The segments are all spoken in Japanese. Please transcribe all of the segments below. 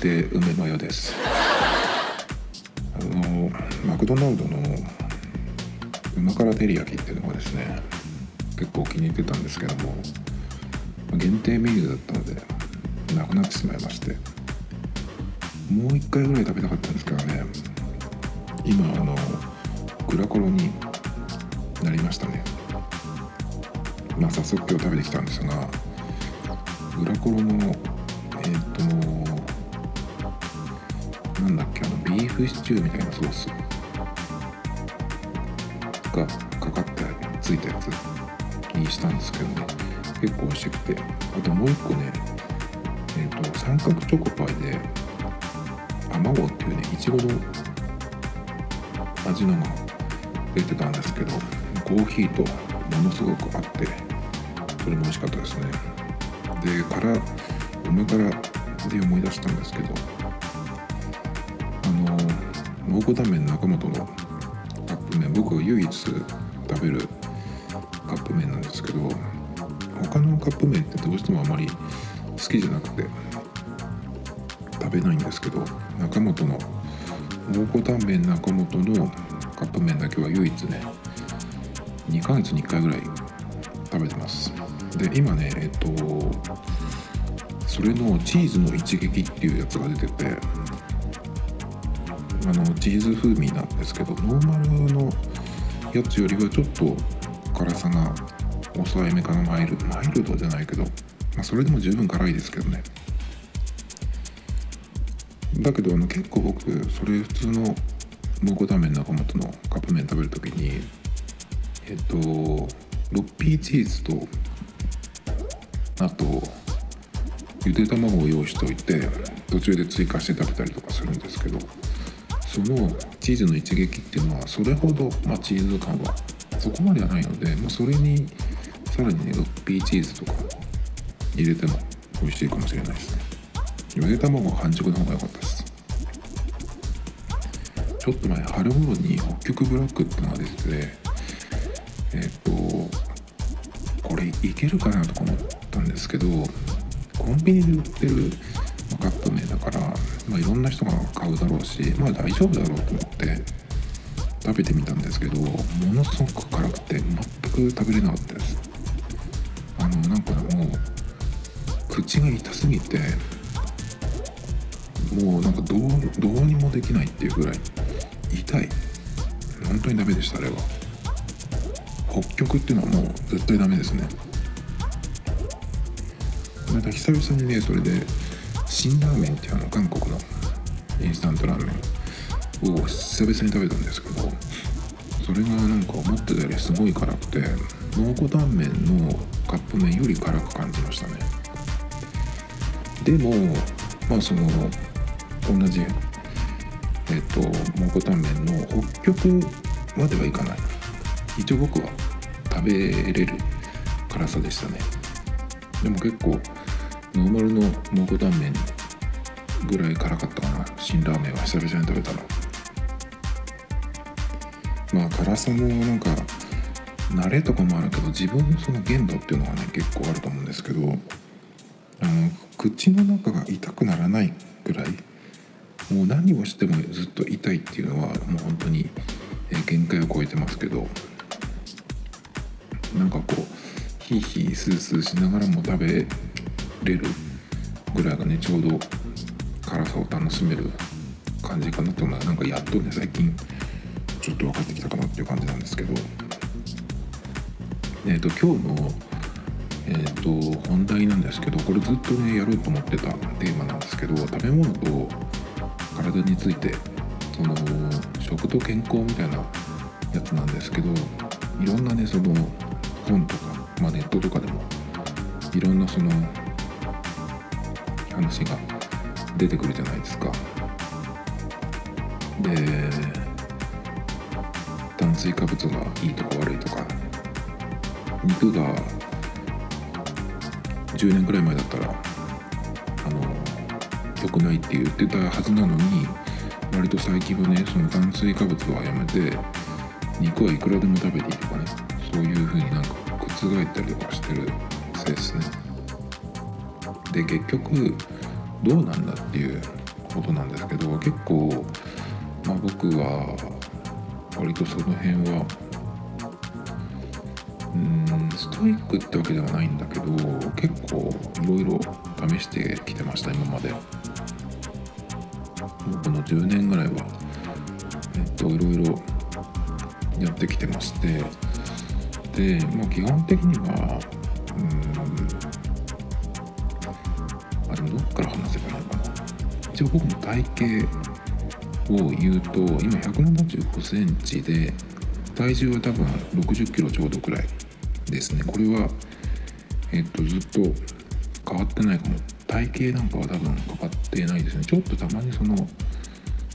こんにちは兵糧長手梅マヨです。あのマクドナルドの旨辛照り焼きっていうのがですね結構気に入ってたんですけども限定メニューだったのでなくなってしまいましてもう一回ぐらい食べたかったんですけどね今あのグラコロになりましたね。まあ早速今日食べてきたんですがグラコロのフシチューみたいなソース。がかかってついたやつにしたんですけどね。結構美味しくて。あともう一個ねえっ、と三角チョコパイでアマゴっていうねいちごの味のが出てたんですけどコーヒーとものすごく合ってそれも美味しかったですね。でから梅からで思い出したんですけど蒙古タンメン中本のカップ麺僕唯一食べるカップ麺なんですけど他のカップ麺ってどうしてもあまり好きじゃなくて食べないんですけど中本の蒙古タンメン中本のカップ麺だけは唯一ね2ヶ月に1回ぐらい食べてます。で今ねえっとそれのチーズの一撃っていうやつが出ててあのチーズ風味なんですけどノーマルのやつよりはちょっと辛さが抑えめかなマイルドマイルドじゃないけど、まあ、それでも十分辛いですけどね。だけどあの結構僕それ普通の蒙古タンメン中本のカップ麺食べる時にえっとロッピーチーズとあとゆで卵を用意しておいて途中で追加して食べたりとかするんですけど。そのチーズの一撃っていうのはそれほど、まあ、チーズ感はそこまではないので、まあ、それにさらにねロッピーチーズとか入れても美味しいかもしれないですね。ゆで卵は半熟の方が良かったです。ちょっと前春頃に北極ブラックっていうのが出ててえっ、とこれいけるかなとか思ったんですけどコンビニで売ってるカップ麺だから、まあ、いろんな人が買うだろうしまあ大丈夫だろうと思って食べてみたんですけどものすごく辛くて全く食べれなかったです。あのなんかもう口が痛すぎてもうなんかどうどうにもできないっていうぐらい痛い。本当にダメでしたあれは。北極っていうのはもう絶対ダメですね。また久々にねそれで辛ラーメンっていうあの韓国のインスタントラーメンを久々に食べたんですけどそれがなんか思ってたよりすごい辛くて蒙古タンメンのカップ麺より辛く感じましたね。でもまあその同じえっと蒙古タンメンの北極まではいかない。一応僕は食べれる辛さでしたね。でも結構ノーマルの蒙古タンメンぐらい辛かったかな。辛ラーメンは久々に食べたの。まあ辛さもなんか慣れとかもあるけど自分のその限度っていうのがね結構あると思うんですけどあの口の中が痛くならないぐらいもう何をしてもずっと痛いっていうのはもう本当に限界を超えてますけどなんかこうヒーヒースースーしながらも食べれるぐらいがねちょうど辛さを楽しめる感じかなっていう。のはなんかやっとね最近ちょっと分かってきたかなっていう感じなんですけど。えっ、ー、と今日のえーと、本題なんですけどこれずっとねやろうと思ってたテーマなんですけど食べ物と体についてその食と健康みたいなやつなんですけどいろんなねその本とか、まあ、ネットとかでもいろんなその話が出てくるじゃないですか。で炭水化物がいいとか悪いとか肉が10年くらい前だったらあの良くないって言ってたはずなのに割と最近はねその炭水化物はやめて肉はいくらでも食べていいとかねそういう風になんか覆ったりとかしてるせいですねで結局どうなんだっていうことなんですけど結構、まあ、僕は割とその辺はうんストイックってわけではないんだけど結構いろいろ試してきてました今まで。この10年ぐらいはえっといろいろやってきてましてで、まあ、基本的には一応僕の体型を言うと今175センチで体重は多分60キロちょうどくらいですね。これはえっとずっと変わってないかも。体型なんかは多分変わってないですね。ちょっとたまにその、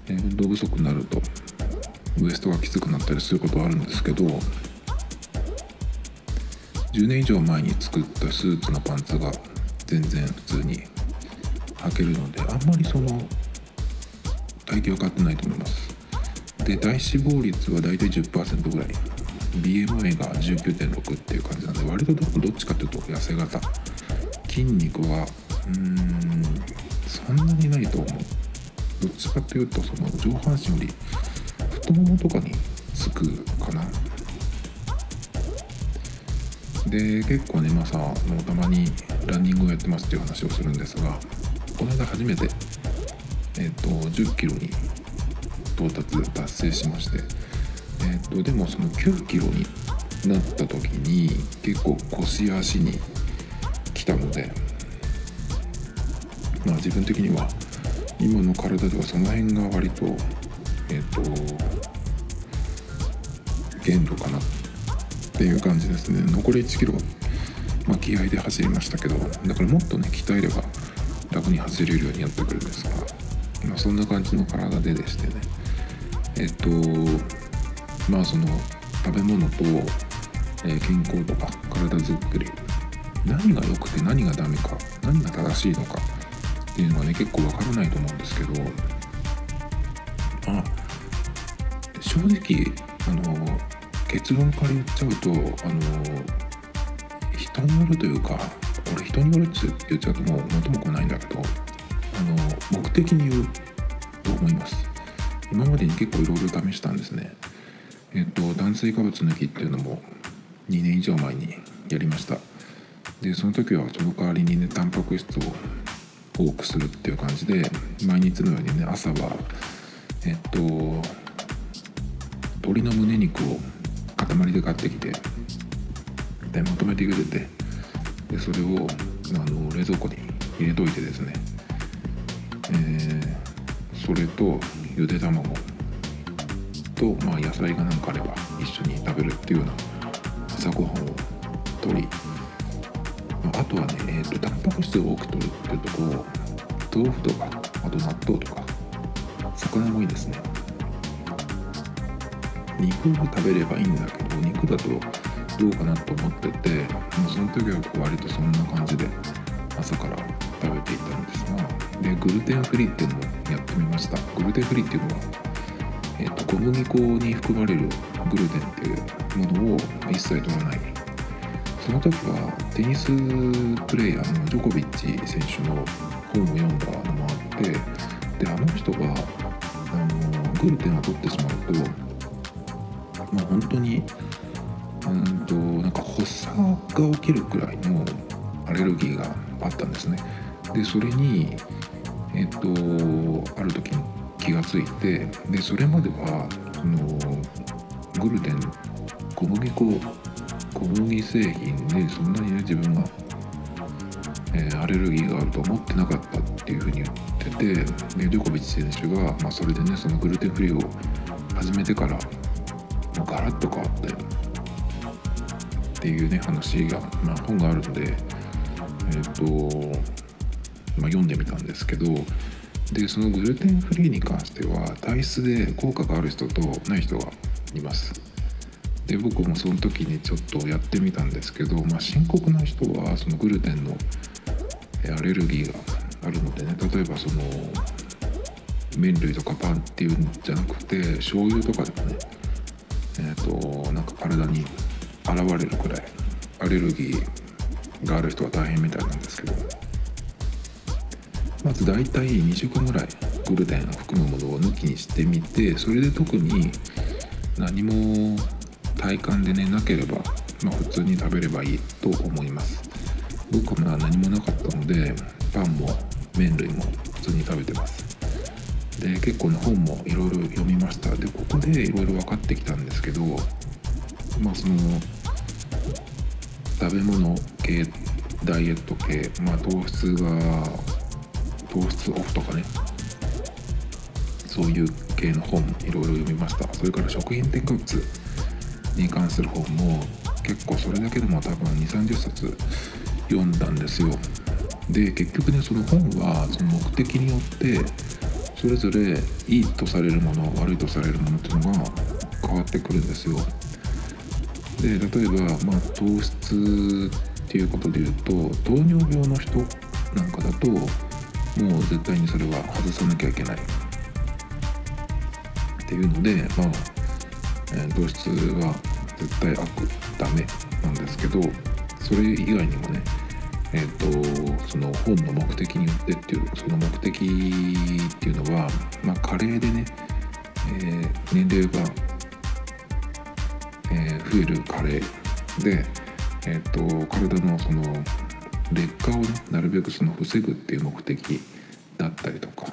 え運動不足になるとウエストがきつくなったりすることはあるんですけど10年以上前に作ったスーツのパンツが全然普通に履けるのであんまりその体型は変わってないと思います。で体脂肪率は大体10%ぐらい。BMI が19.6っていう感じなんで割とどっちかっていうと痩せ型。筋肉はうーんそんなにないと思う。どっちかっていうとその上半身より太ももとかにつくかな。で結構ねまあさもうたまにランニングをやってますっていう話をするんですがこの間初めてえーと、10キロに到達達成しまして、えーと、でもその9キロになった時に結構腰や足に来たのでまあ自分的には今の体ではその辺が割とえっ、ー、と限度かなっていう感じですね。残り1キロまあ気合で走りましたけどだからもっとね鍛えれば楽に走れるようになってくるんですがまあ、そんな感じの体ででしてね。えっとまあその食べ物と、えー、健康とか体づくり何が良くて何がダメか何が正しいのかっていうのがね結構わからないと思うんですけどあ正直あの結論から言っちゃうとあの人によるというかこれ人によるって言っちゃうともう元も子ないんだけどあの目的によると思います。今までに結構いろいろ試したんですね。えっと炭水化物抜きっていうのも2年以上前にやりました。でその時はその代わりにねタンパク質を多くするっていう感じで毎日のようにね朝はえっと鶏の胸肉を塊で買ってきてでまとめて茹でてでそれをあの冷蔵庫に入れといてですね。えー、それとゆで卵と、まあ、野菜が何かあれば一緒に食べるっていうような朝ごはんをとり、まあ、とはね、えーと、タンパク質を多くとるっていうとこ豆腐とかあと納豆とか魚もいいですね。肉を食べればいいんだけど肉だとどうかなと思っててもうその時は割とそんな感じで朝から食べていたんですがでグルテンフリーっていうのもやってみました。グルテンフリーっていうのは、えーと、小麦粉に含まれるグルテンっていうものを一切取らない。その時はテニスプレーヤーのジョコビッチ選手の本を読んだのもあってであの人があのグルテンを取ってしまうと、まあ、本当にうんとなんか発作が起きるくらいのアレルギーがあったんですね。でそれにえっ、とある時に気がついてでそれまではそのグルテン小麦粉小麦製品でそんなにね自分が、えー、アレルギーがあると思ってなかったっていうふうに言っててでジョコビッチ選手が、まあ、それでねそのグルテンフリーを始めてからガラッと変わってっていうね話が、まあ、本があるのでえ、ー、とまあ、読んでみたんですけどでそのグルテンフリーに関しては体質で効果がある人とない人がいます。で僕もその時にちょっとやってみたんですけど、まあ、深刻な人はそのグルテンのアレルギーがあるのでね例えばその麺類とかパンっていうんじゃなくて醤油とかでもねえっ、ー、となんか体に現れるくらいアレルギーがある人は大変みたいなんですけどまず大体2週間ぐらいグルテンを含むものを抜きにしてみてそれで特に何も体感でねなければ、まあ、普通に食べればいいと思います。僕は何もなかったのでパンも麺類も普通に食べてます。で結構ね本もいろいろ読みました。でここでいろいろ分かってきたんですけどまあその食べ物系ダイエット系、まあ、糖質が糖質オフとかね。そういう系の本いろいろ読みました。それから食品添加物に関する本も結構それだけでも多分2 3 0冊読んだんですよ。で結局ねその本はその目的によってそれぞれいいとされるもの悪いとされるものっていうのが変わってくるんですよ。で例えば、まあ、糖質っていうことで言うと糖尿病の人なんかだともう絶対にそれは外さなきゃいけない。っていうのでまあ、えー、糖質は絶対悪ダメなんですけどそれ以外にもねえーと、その本の目的によってっていうその目的っていうのは、まあ、加齢でね、えー、年齢が、え、増える加齢で、えーと、体のその劣化をねなるべくその防ぐっていう目的だったりとか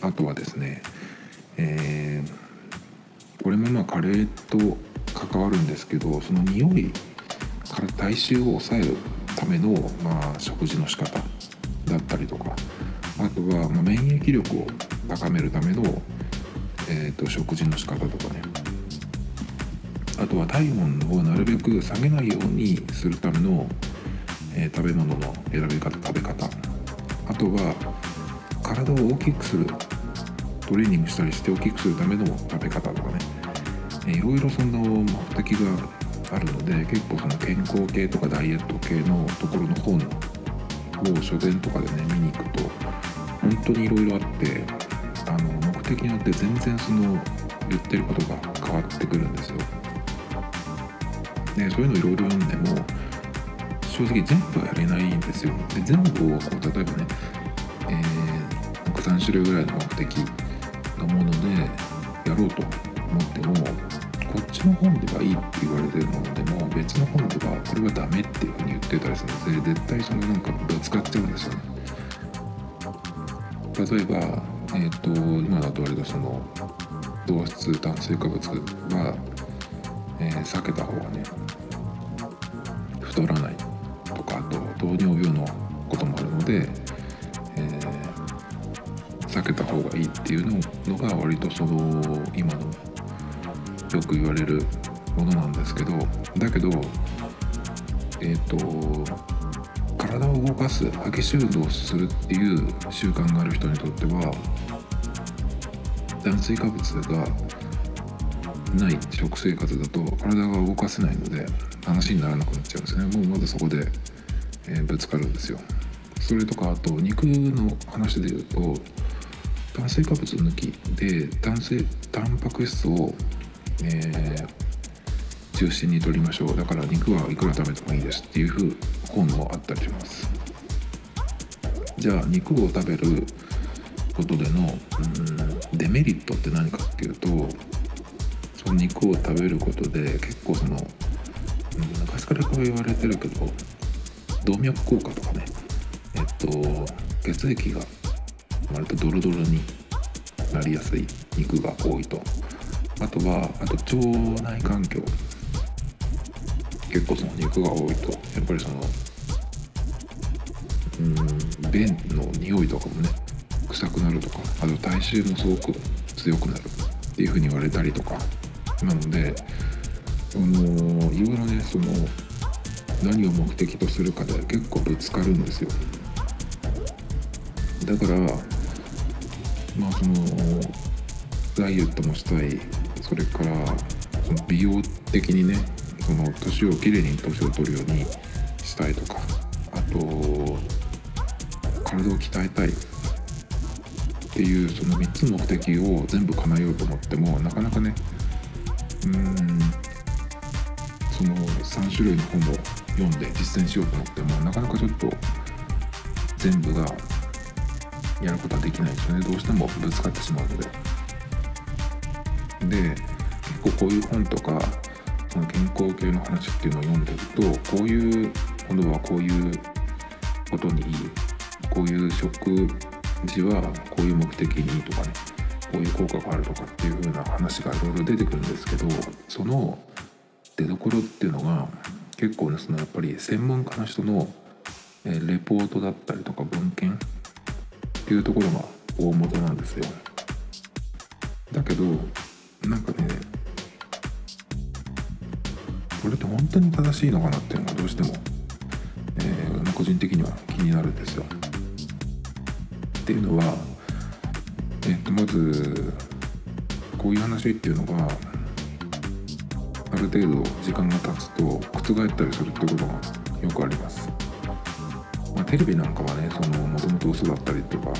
あとはですね、えー、これもまあ加齢と関わるんですけどその匂いから体臭を抑えるための、まあ、食事の仕方だったりとかあとは、ま、免疫力を高めるための、えーと、食事の仕方とかね。あとは体温をなるべく下げないようにするための、えー、食べ物の選び方食べ方あとは体を大きくするトレーニングしたりして大きくするための食べ方とかね、えー、いろいろその目的があるので結構その健康系とかダイエット系のところの本を書店とかでね見に行くと本当にいろいろあってあの目的によって全然その言ってることが変わってくるんですよ。でそういうのいろいろ読んでも正直全部はやれないんですよ。で全部をこう例えばね、えー、3種類ぐらいの目的のものでやろうと思ってもこっちの本ではいいって言われてるものでも別の本ではこれはダメっていうふうに言ってたりするので絶対そのなんかぶつかっちゃうんですよね例えばえっ、ー、と今だと割とその糖質炭水化物は、えー、避けた方がね太らないとかあと糖尿病のこともあるので、えー、避けた方がいいっていうのが割とその今のよく言われるものなんですけどだけどえっ、ー、と体を動かす激しい運動をするっていう習慣がある人にとっては炭水化物がない食生活だと体が動かせないので話にならなくなっちゃうんですね。もうまずそこで、えー、ぶつかるんですよ。それとかあと肉の話で言うと炭水化物抜きで炭水タンパク質をえー、中心に取りましょう。だから肉はいくら食べてもいいですっていう風本もあったりします。じゃあ肉を食べることでのうんデメリットって何かっていうとその肉を食べることで結構その、昔からこう言われてるけど動脈硬化とかねえっと血液が割とドロドロになりやすい肉が多いと。あとはあと腸内環境結構その肉が多いと。やっぱりそのうん便の匂いとかもね臭くなるとかあと体臭もすごく強くなるっていうふうに言われたりとか。なのであのいろいろねその何を目的とするかで結構ぶつかるんですよ。だからまあそのダイエットもしたい。それからその美容的にねその年をきれいに年を取るようにしたいとか。あと体を鍛えたい。っていうその3つの目的を全部叶えようと思ってもなかなかねうん。その3種類の本を読んで実践しようと思ってもなかなかちょっと全部がやることはできないですよね。どうしてもぶつかってしまうので。で結構こういう本とかその健康系の話っていうのを読んでるとこういうものはこういうことにいいこういう食事はこういう目的にいいとかね。こういう効果があるとかっていう風な話がいろいろ出てくるんですけどその出どころっていうのが結構ねそのやっぱり専門家の人のレポートだったりとか文献っていうところが大元なんですよ。だけどなんかねこれって本当に正しいのかなっていうのがどうしても、えー、個人的には気になるんですよ。っていうのは、えー、とまずこういう話っていうのがある程度時間が経つと覆ったりするってことがよくあります、まあ、テレビなんかはねそのもともと嘘だったりとか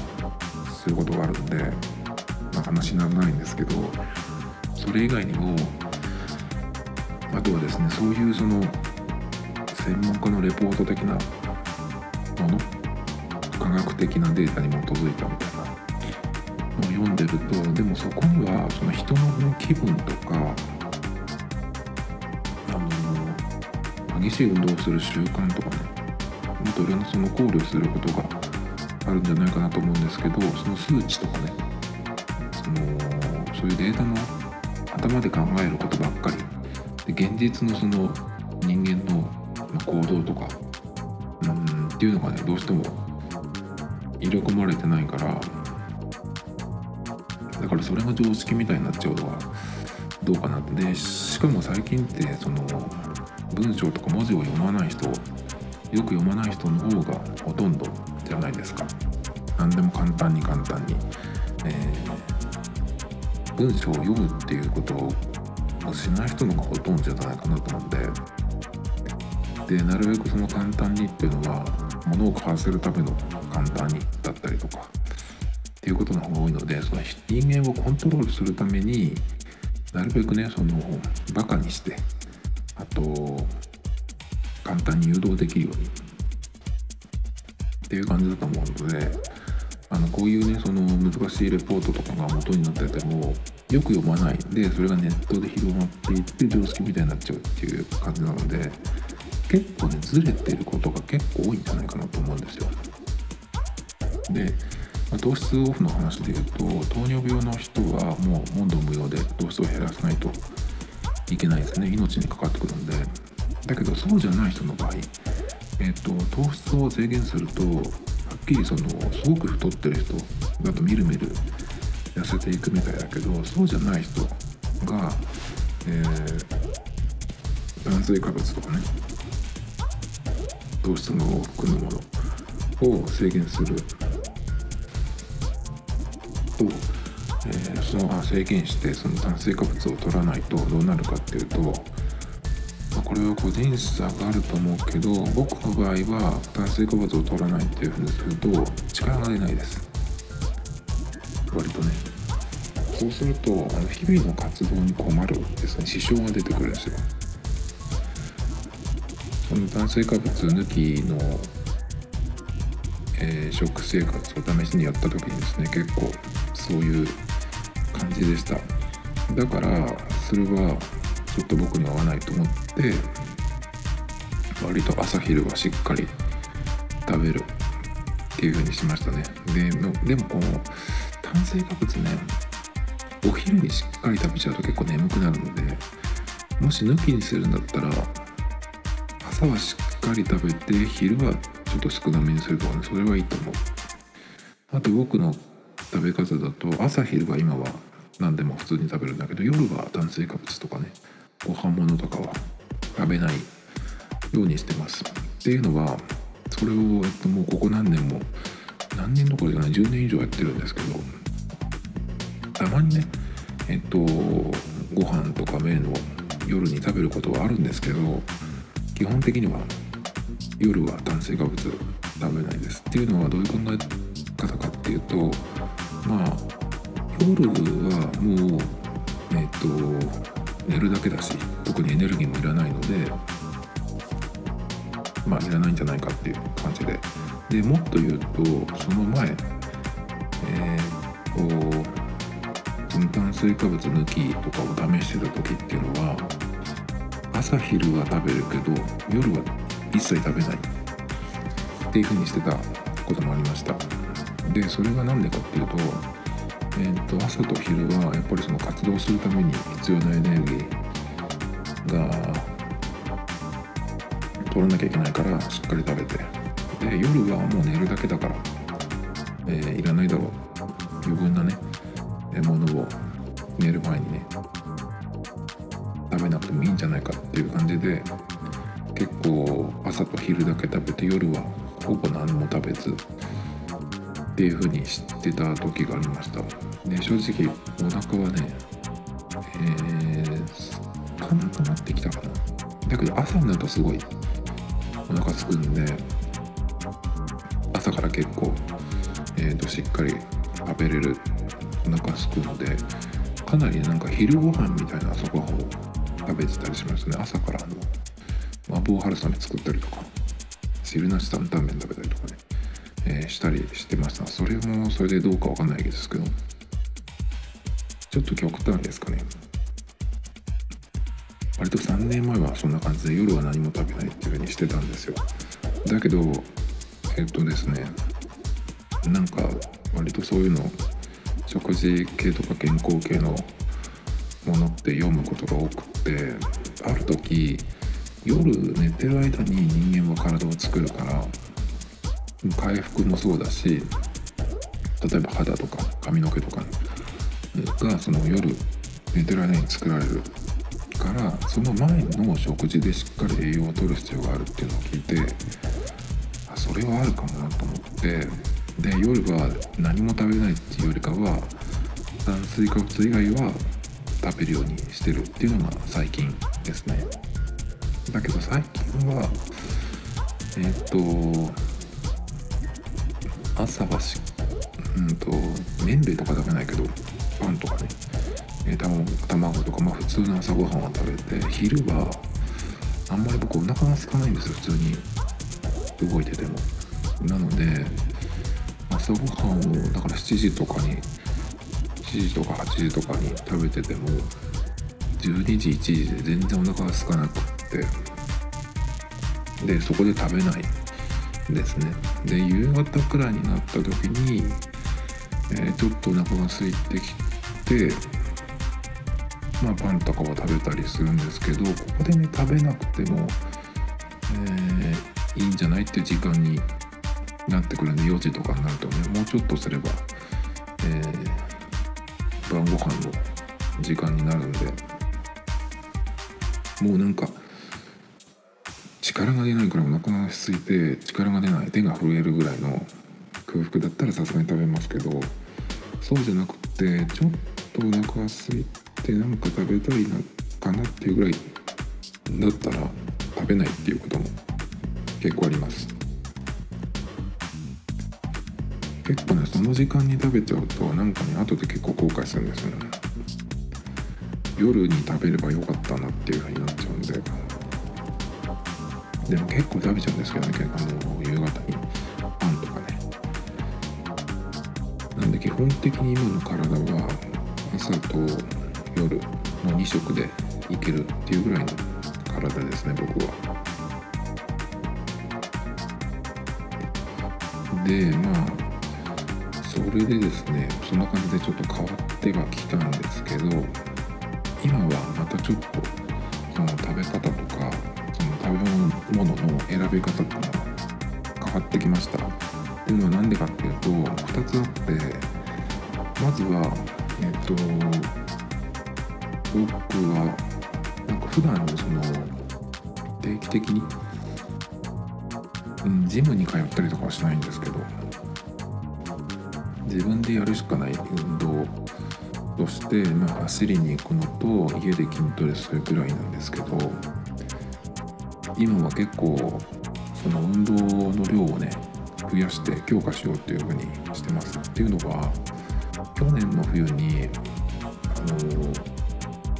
そういうことがあるんで、まあ、話にならないんですけどそれ以外にもあとはですねそういうその専門家のレポート的なもの科学的なデータに基づいたみたいな。読んでるとでもそこにはその人の気分とかあの激しい運動をする習慣とかねもっといろなその考慮することがあるんじゃないかなと思うんですけどその数値とかねそのそういうデータの頭で考えることばっかり。で現実のその人間の行動とかうんっていうのがねどうしても入れ込まれてないからからそれが常識みたいになっちゃうのはどうかなって。でしかも最近ってその文章とか文字を読まない人よく読まない人の方がほとんどじゃないですか。何でも簡単に簡単に、えー、文章を読むっていうことをしない人のがほとんどじゃないかなと思って。でなるべくその簡単にっていうのは物を買わせるための簡単にだったりとか。っていうことの方が多いのでその人間をコントロールするためになるべくねそのバカにしてあと簡単に誘導できるように。っていう感じだと思うのであのこういうねその難しいレポートとかが元になっててもよく読まない。でそれがネットで広まっていって常識みたいになっちゃうっていう感じなので結構ねずれてることが結構多いんじゃないかなと思うんですよ。で、糖質オフの話で言うと糖尿病の人はもう問答無用で糖質を減らさないといけないですね。命にかかってくるんで。だけどそうじゃない人の場合えっ、ー、と糖質を制限するとはっきりそのすごく太ってる人だとみるみる痩せていくみたいだけどそうじゃない人が、えー、炭水化物とかね糖質の含むものを制限する。と、えー、その制限してその炭水化物を取らないとどうなるかっていうと、まあ、これは個人差があると思うけど僕の場合は炭水化物を取らないっていうふうにすると力が出ないです。割とね。そうすると日々の活動に困るですね。支障が出てくるんですよ。その炭水化物抜きの、えー、食生活を試しにやった時にですね結構そういう感じでした。だからそれはちょっと僕に合わないと思って割と朝昼はしっかり食べるっていう風にしましたね。ででもこの炭水化物ねお昼にしっかり食べちゃうと結構眠くなるのでもし抜きにするんだったら朝はしっかり食べて昼はちょっと少なめにするとかねそれはいいと思う。あと僕の食べ方だと朝昼は今は何でも普通に食べるんだけど夜は炭水化物とかねご飯物とかは食べないようにしてます。っていうのはそれを、えっと、もうここ何年も何年どころじゃない10年以上やってるんですけどたまにねえっとご飯とか麺を夜に食べることはあるんですけど基本的には夜は炭水化物食べないです。っていうのはどういう考え方かっていうとまあ夜はもうえっと寝るだけだし特にエネルギーもいらないのでまあいらないんじゃないかっていう感じで。でもっと言うとその前えー、と炭水化物抜きとかを試してた時っていうのは朝昼は食べるけど夜は一切食べないっていう風にしてたこともありました。でそれが何でかっていうと,、えー、と朝と昼はやっぱりその活動するために必要なエネルギーが取らなきゃいけないからしっかり食べて。で夜はもう寝るだけだから、えー、いらないだろう。余分なねものを寝る前にね食べなくてもいいんじゃないかっていう感じで結構朝と昼だけ食べて夜はほぼ何も食べずっていう風にしてた時がありました。で正直お腹はねえー、かなくなってきたかな。だけど朝になるとすごいお腹すくんで朝から結構、えーとしっかり食べれるお腹すくのでかなりなんか昼ご飯みたいな朝ごはんを食べてたりしますね。朝からあの麻婆春雨作ったりとか汁なし担々麺食べたりとかね、えー、したりしてました。それもそれでどうかわかんないですけど。ちょっと極端ですかね。割と3年前はそんな感じで夜は何も食べないっていう風にしてたんですよ。だけどえっとですねなんか割とそういうの食事系とか健康系のものって読むことが多くってある時夜寝てる間に人間は体を作るから回復もそうだし例えば肌とか髪の毛とかがその夜寝てる間に作られるからその前の食事でしっかり栄養を取る必要があるっていうのを聞いてあそれはあるかもなと思ってで夜は何も食べないっていうよりかは炭水化物以外は食べるようにしてるっていうのが最近ですね。だけど最近はえっ、と朝はしうんと麺類とか食べないけどパンとかね、えー、卵とかまあ普通の朝ごはんは食べて昼はあんまり僕お腹が空かないんですよ普通に。動いてても。なので朝ごはんをだから7時とかに7時とか8時とかに食べてても12時1時で全然お腹が空かなくって。でそこで食べない。ですね。で夕方くらいになった時に、えー、ちょっとお腹が空いてきてまあパンとかを食べたりするんですけどここでね食べなくても、えー、いいんじゃないっていう時間になってくるんで4時とかになるとねもうちょっとすれば、えー、晩ご飯の時間になるんでもうなんか力が出ないくらお腹が空いて力が出ない手が震えるぐらいの空腹だったらさすがに食べますけどそうじゃなくてちょっとお腹が空いてなんか食べたいなかなっていうぐらいだったら食べないっていうことも結構あります。結構ねその時間に食べちゃうとなんかね後で結構後悔するんですよね。夜に食べればよかったなっていう風になっちゃうんで。でも結構食べちゃうんですけどねあの夕方に。パンとかね。なんで基本的に今の体は朝と夜の2食でいけるっていうぐらいの体ですね僕は。でまあそれでですねそんな感じでちょっと変わってはきたんですけど今はまたちょっとその食べ方とか食べ物の選び方っていうのが変わってきました。っていうのは何でかっていうと2つあってまずはえっと僕はなんか普段その定期的に、うん、ジムに通ったりとかはしないんですけど自分でやるしかない運動として、まあ、走りに行くのと家で筋トレするくらいなんですけど今は結構その運動の量をね増やして強化しようっていう風にしてます。っていうのは去年の冬にあの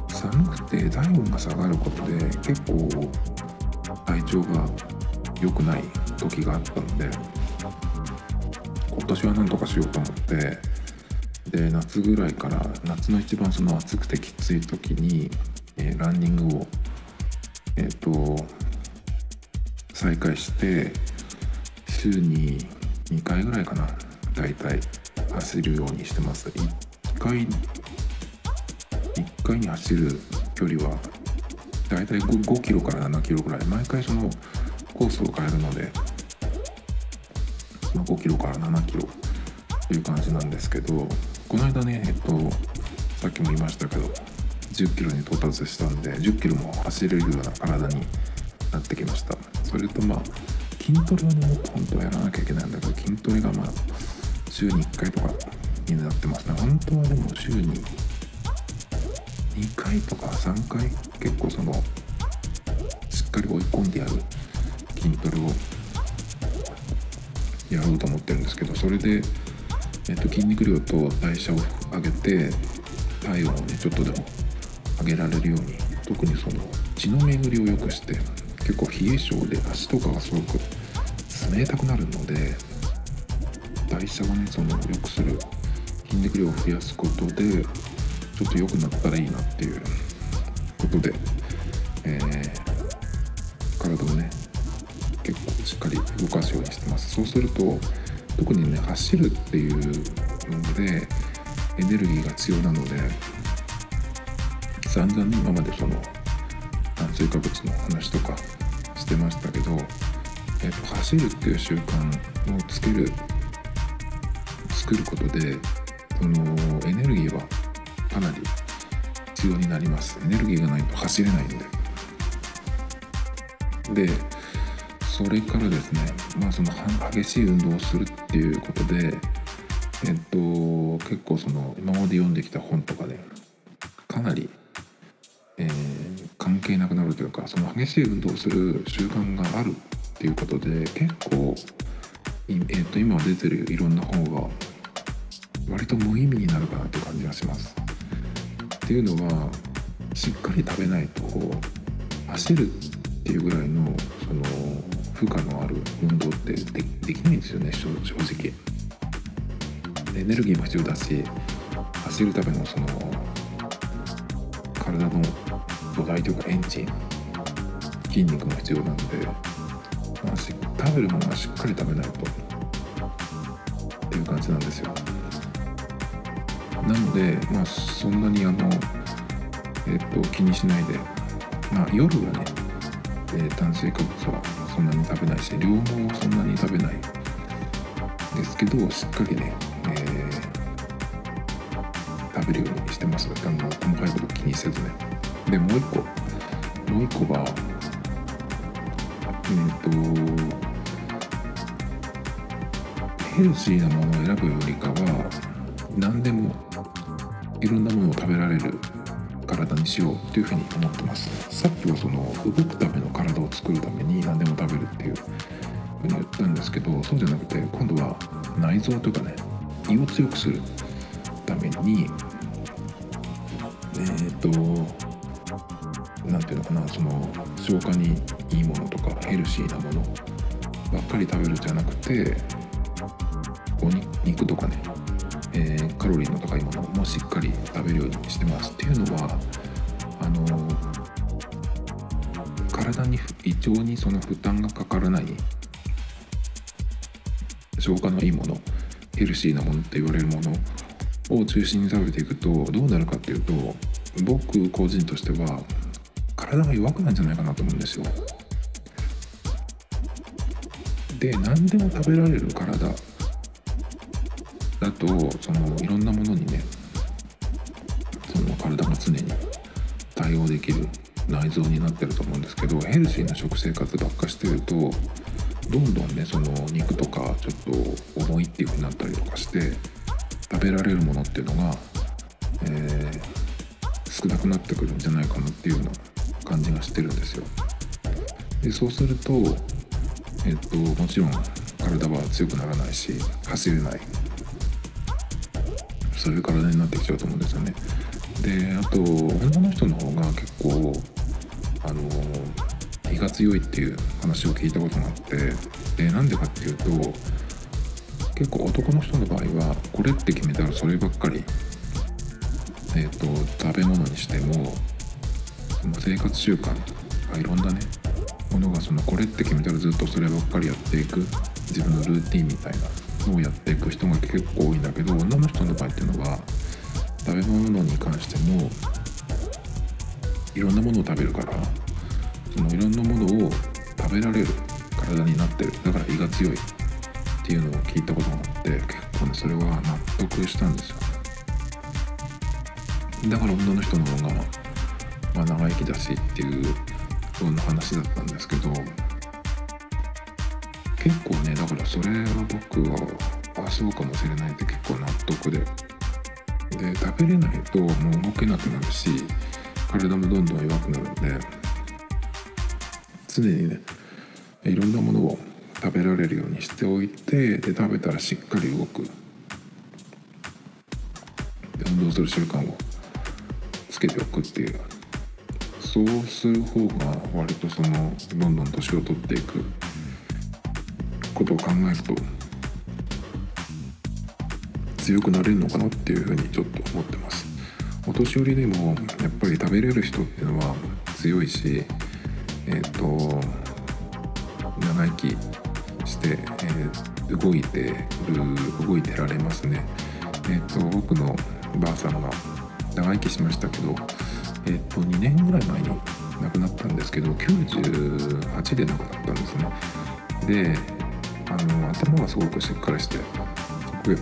寒くて体温が下がることで結構体調が良くない時があったので今年は何とかしようと思ってで夏ぐらいから夏の一番その暑くてきつい時に、えー、ランニングをえっ、ー、と再開して週に2回ぐらいかな。だいたい走るようにしてます。1回1回に走る距離はだいたい 5, 5キロから7キロぐらい。毎回そのコースを変えるので、ま、5キロから7キロという感じなんですけどこの間ねえっとさっきも言いましたけど10キロに到達したんで10キロも走れるような体になってきました。それとまあ筋トレはね本当はやらなきゃいけないんだけど筋トレがまあ週に1回とかになってますね。本当はでも週に2回とか3回結構そのしっかり追い込んでやる筋トレをやろうと思ってるんですけどそれで、えっと、筋肉量と代謝を上げて体温をねちょっとでも上げられるように特にその血の巡りを良くして結構冷え性で足とかがすごく冷たくなるので代謝をねその良くする筋肉量を増やすことでちょっと良くなったらいいなっていうことで、えー、体をね結構しっかり動かすようにしてます。そうすると特にね走るっていうのでエネルギーが必要なので散々今までその炭水化物の話とかしてましたけど、えー、と走るっていう習慣をつける作ることでそのエネルギーはかなり必要になります。エネルギーがないと走れないんで。でそれからですねまあその激しい運動をするっていうことでえっと結構その今まで読んできた本とかでかなり、えー、関係なくなるというかその激しい運動をする習慣があるっていうことで結構、えっと今出てるいろんな本が割と無意味になるかなという感じがします。っていうのはしっかり食べないと走るっていうぐらいのその負荷のある運動ってできないんですよね正直。エネルギーも必要だし走るためのその体の土台とかエンジン筋肉も必要なんで、まあ、食べるものはしっかり食べないとっていう感じなんですよ。なので、まあ、そんなにあの、えっ、と気にしないで、まあ、夜はね、えー、炭水化物はそんなに食べないし量もそんなに食べないですけどしっかりね、えー、食べるようにしてますあの細かいこと気にせずねでもう一個。もう一個はえっ、とヘルシーなものを選ぶよりかは何でもいろんなものを食べられる体にしようっていうふうに思ってます。さっきはその動くための体を作るために何でも食べるっていうふうに言ったんですけどそうじゃなくて今度は内臓というかね胃を強くするためにえっ、ー、と何ていうのかなその消化にいいものとかヘルシーなものばっかり食べるじゃなくてお肉とかねえー、カロリーの高いものもしっかり食べるようにしてますっていうのはあの体に胃腸にその負担がかからない消化のいいものヘルシーなものって言われるものを中心に食べていくとどうなるかっていうと僕個人としては体が弱くなんじゃないかなと思うんですよ。で何でも食べられる体だとそのいろんなものにねその体が常に対応できる内臓になってると思うんですけどヘルシーな食生活ばっかしてるとどんどんねその肉とかちょっと重いっていう風になったりとかして食べられるものっていうのが、えー、少なくなってくるんじゃないかなっていうような感じがしてるんですよ。でそうするとえっともちろん体は強くならないし走れないそういう体になってきちゃうと思うんですよね。であと女の人の方が結構あの胃が強いっていう話を聞いたことがあってでなんでかっていうと結構男の人の場合はこれって決めたらそればっかり、えーと、食べ物にしても生活習慣とかいろんなねものがそのこれって決めたらずっとそればっかりやっていく自分のルーティンみたいなのをやっていく人が結構多いんだけど女の人の場合っていうのは食べ物に関してもいろんなものを食べるからそのいろんなものを食べられる体になってるだから胃が強いっていうのを聞いたことがあって結構ねそれは納得したんですよ。だから女の人の方が、まあ、長生きだしっていうそんな話だったんですけど結構ねだからそれは僕はあそうかもしれないって結構納得で。で食べれないともう動けなくなるし体もどんどん弱くなるんで常にねいろんなものを食べられるようにしておいてで食べたらしっかり動く。運動する習慣をつけておくっていうそうする方が割とそのどんどん年を取っていくことを考えると強くなれるのかなっていうふうにちょっと思ってます。お年寄りでもやっぱり食べれる人っていうのは強いしえっ、ー、と長生きして、えー、動いてる動いてられますね。えっ、ー、と僕のばあさんが長生きしましたけどえっ、と2年ぐらい前に亡くなったんですけど98で亡くなったんですね。であの頭がすごくしっかりして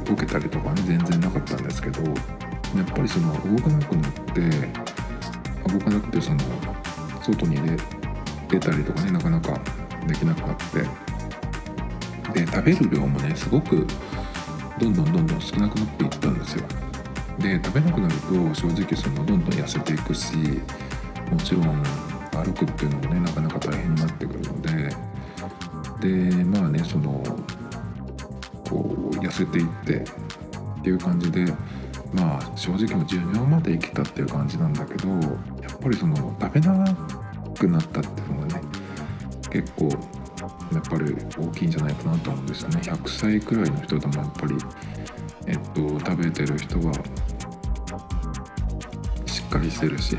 ボケたりとかね全然なかったんですけどやっぱりその動かなくなって動かなくてその外に出出たりとかねなかなかできなくなってで食べる量もねすごくどんどんどんどん少なくなっていったんですよ。で食べなくなると正直そのどんどん痩せていくしもちろん歩くっていうのもねなかなか大変になってくるのででまあねそのこう痩せていってっていう感じでまあ正直も寿命まで生きたっていう感じなんだけどやっぱりその食べなくなったっていうのがね結構やっぱり大きいんじゃないかなと思うんですよね。100歳くらいの人でもやっぱりえっと食べてる人はかりしてるし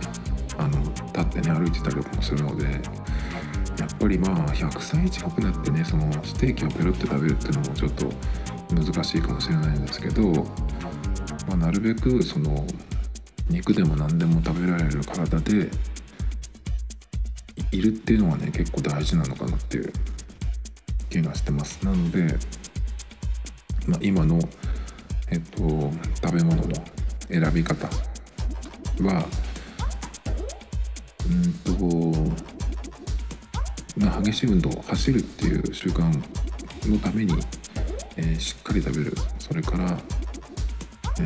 あの立ってね歩いてたりとかもするのでやっぱりまあ100歳近くなってねそのステーキをペロって食べるっていうのもちょっと難しいかもしれないんですけど、まあ、なるべくその肉でも何でも食べられる体でいるっていうのはね結構大事なのかなっていう気がしてます。なので、まあ、今のえっと食べ物の選び方はうんとまあ激しい運動走るっていう習慣のために、えー、しっかり食べる。それからえ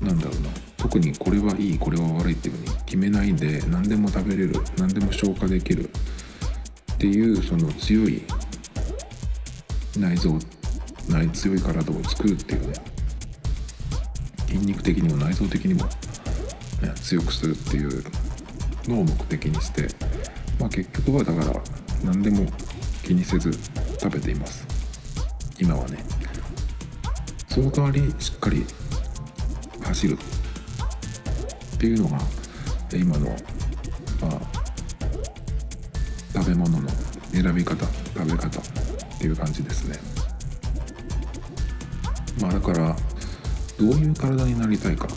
ー、なんだろうな。特にこれはいいこれは悪いっていうふうに決めないで何でも食べれる何でも消化できるっていうその強い内臓内強い体を作るっていうね。筋肉的にも内臓的にも、ね強くするっていうのを目的にして、まあ、結局はだから何でも気にせず食べています。今はね。その代わりしっかり走るっていうのが今の、まあ、食べ物の選び方食べ方っていう感じですね。まあだからどういう体になりたいか。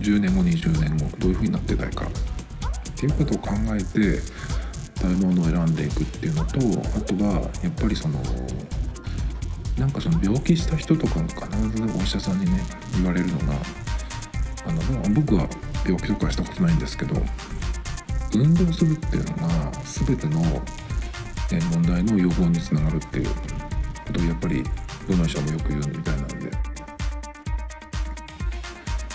10年後20年後どういう風になってたいか。っていうことを考えて食べ物を選んでいくっていうのとあとはやっぱりそのなんかその病気した人とかも必ずお医者さんにね言われるのがあの僕は病気とかしたことないんですけど運動するっていうのが全ての問題の予防につながるっていうことをやっぱりどの医者もよく言うみたいなんで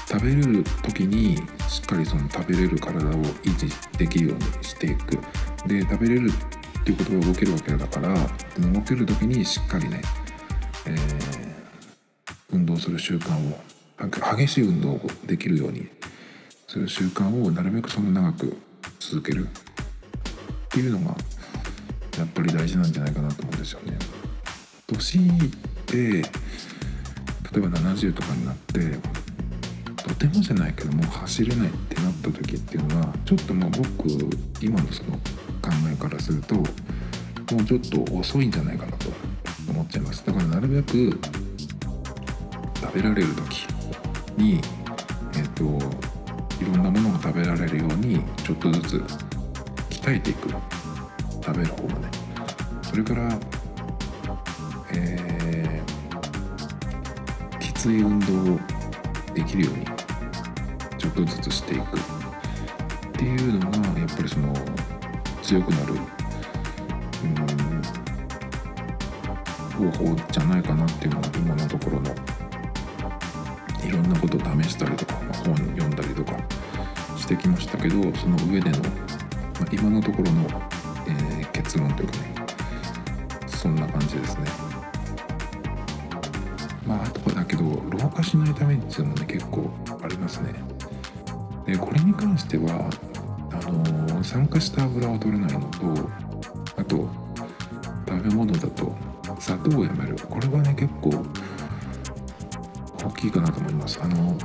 食べる時にしっかりその食べれる体を維持できるようにしていくで食べれるっていうことが動けるわけだから動ける時にしっかりね、えー、運動する習慣を激しい運動をできるようにする習慣をなるべくその長く続けるっていうのがやっぱり大事なんじゃないかなと思うんですよね。年で例えば70とかになってとてもじゃないけどもう走れないってなった時っていうのはちょっともう僕今のその考えからするともうちょっと遅いんじゃないかなと思っちゃいます。だからなるべく食べられる時にえっ、といろんなものが食べられるようにちょっとずつ鍛えていく。食べる方がね。それからえー、きつい運動をできるようにちょっとずつしていくっていうのがやっぱりその強くなるうん方法じゃないかなっていうのが今のところのいろんなことを試したりとか、まあ、本読んだりとかしてきましたけどその上での、まあ、今のところの、えー、結論というかねそんな感じですね。まああとはだけど老化しないためにっていうのもね関してはあの、酸化した油を取れないのとあと食べ物だと砂糖をやめる。これはね結構大きいかなと思います。あの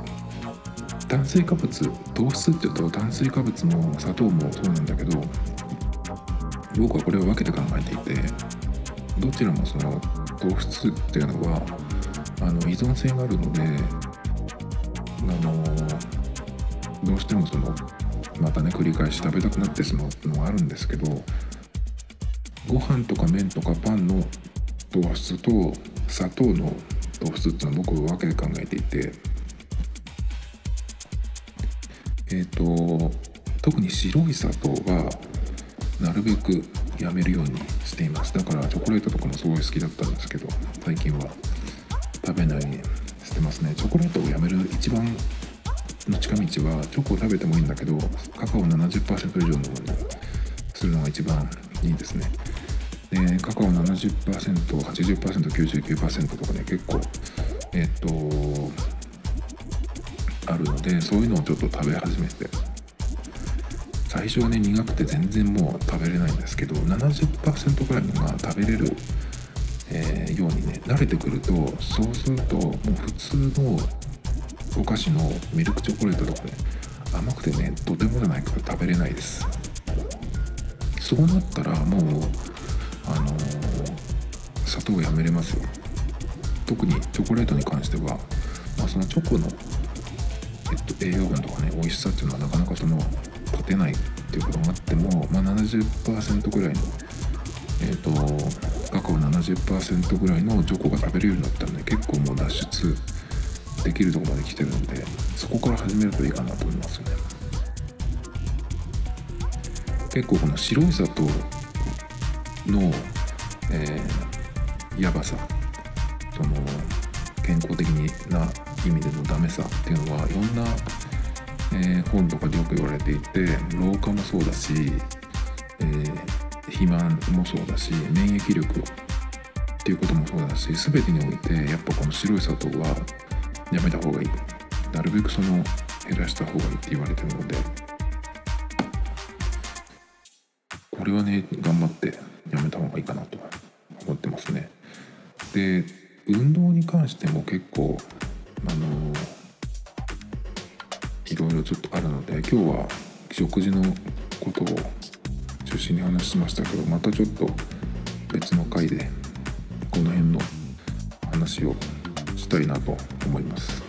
炭水化物糖質っていうと炭水化物も砂糖もそうなんだけど僕はこれを分けて考えていてどちらもその糖質っていうのはあの依存性があるのであのどうしてもそのまたね繰り返し食べたくなってしまうのがあるんですけどご飯とか麺とかパンの糖質と砂糖の糖質っていうのは僕は分けて考えていてえっ、ー、と特に白い砂糖はなるべくやめるようにしています。だからチョコレートとかもすごい好きだったんですけど最近は食べないようにしてますね。チョコレートをやめる一番の近道はチョコを食べてもいいんだけどカカオ70%以上のものにするのが一番いいですね。でカカオ 70%80%99% とかね結構えっ、とあるのでそういうのをちょっと食べ始めて。最初はね苦くて全然もう食べれないんですけど70%くらいのが食べれる、えー、ようにね慣れてくるとそうするともう普通のお菓子のミルクチョコレートとかね甘くてねとてもじゃないから食べれないです。そうなったらもうあのー、砂糖をやめれますよ。特にチョコレートに関しては、まあ、そのチョコの、えっと、栄養分とかね美味しさっていうのはなかなかその立てないっていうことがあっても、まあ、70%ぐらいのえっ、とカカオ70%ぐらいのチョコが食べれるようになったらね結構もう脱出できるとこまで来てるんでそこから始めるといいかなと思いますよね。結構この白い砂糖の、えー、やばさその健康的な意味でのダメさっていうのはいろんな、えー、本とかでよく言われていて老化もそうだし、えー、肥満もそうだし免疫力っていうこともそうだし全てにおいてやっぱこの白い砂糖はやめた方がいい。なるべくその減らした方がいいって言われてるので。これはね頑張ってやめた方がいいかなと思ってますね。で運動に関しても結構あのいろいろちょっとあるので今日は食事のことを中心に話しましたけどまたちょっと別の回でこの辺の話をたいなと思います。